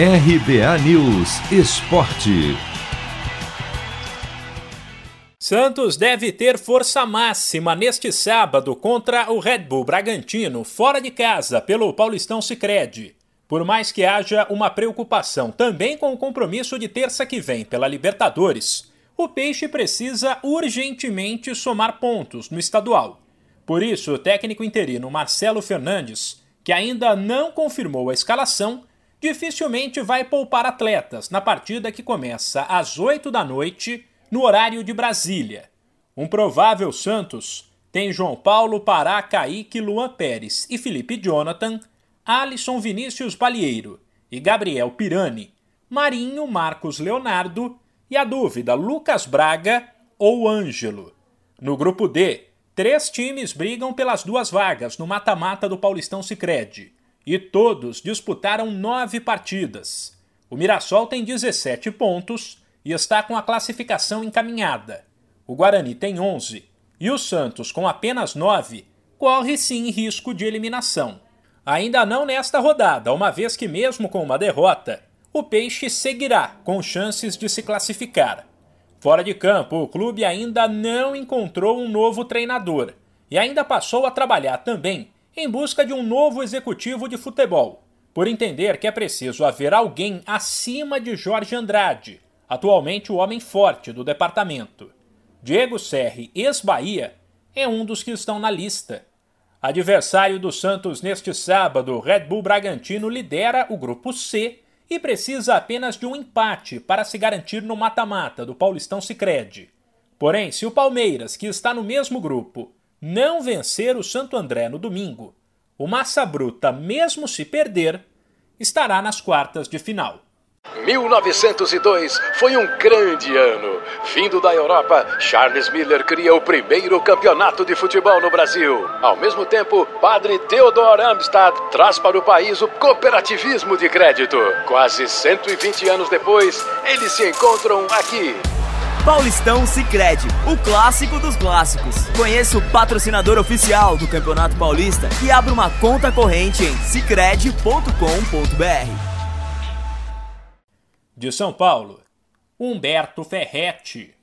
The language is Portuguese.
RBA News Esporte. Santos deve ter força máxima neste sábado contra o Red Bull Bragantino, fora de casa, pelo Paulistão Sicredi. Por mais que haja uma preocupação também com o compromisso de terça que vem pela Libertadores, o Peixe precisa urgentemente somar pontos no estadual. Por isso, o técnico interino Marcelo Fernandes, que ainda não confirmou a escalação, dificilmente vai poupar atletas na partida que começa às 8 da noite, no horário de Brasília. Um provável Santos tem João Paulo, Pará, Kaique, Luan Pérez e Felipe Jonathan, Alisson Vinícius Balieiro e Gabriel Pirani, Marinho, Marcos Leonardo e a dúvida Lucas Braga ou Ângelo. No grupo D, três times brigam pelas duas vagas no mata-mata do Paulistão Sicredi e todos disputaram nove partidas. O Mirassol tem 17 pontos e está com a classificação encaminhada. O Guarani tem 11 e o Santos, com apenas 9, corre sim risco de eliminação. Ainda não nesta rodada, uma vez que, mesmo com uma derrota, o Peixe seguirá com chances de se classificar. Fora de campo, o clube ainda não encontrou um novo treinador e ainda passou a trabalhar também em busca de um novo executivo de futebol, por entender que é preciso haver alguém acima de Jorge Andrade, atualmente o homem forte do departamento. Diego Serri, ex-Bahia, é um dos que estão na lista. Adversário do Santos neste sábado, Red Bull Bragantino lidera o grupo C e precisa apenas de um empate para se garantir no mata-mata do Paulistão Sicredi. Porém, se o Palmeiras, que está no mesmo grupo, não vencer o Santo André no domingo, o Massa Bruta, mesmo se perder, estará nas quartas de final. 1902 foi um grande ano. Vindo da Europa, Charles Miller cria o primeiro campeonato de futebol no Brasil. Ao mesmo tempo, padre Theodor Amstad traz para o país o cooperativismo de crédito. Quase 120 anos depois, eles se encontram aqui. Paulistão Sicredi, o clássico dos clássicos. Conheça o patrocinador oficial do Campeonato Paulista e abra uma conta corrente em sicredi.com.br. De São Paulo, Humberto Ferretti.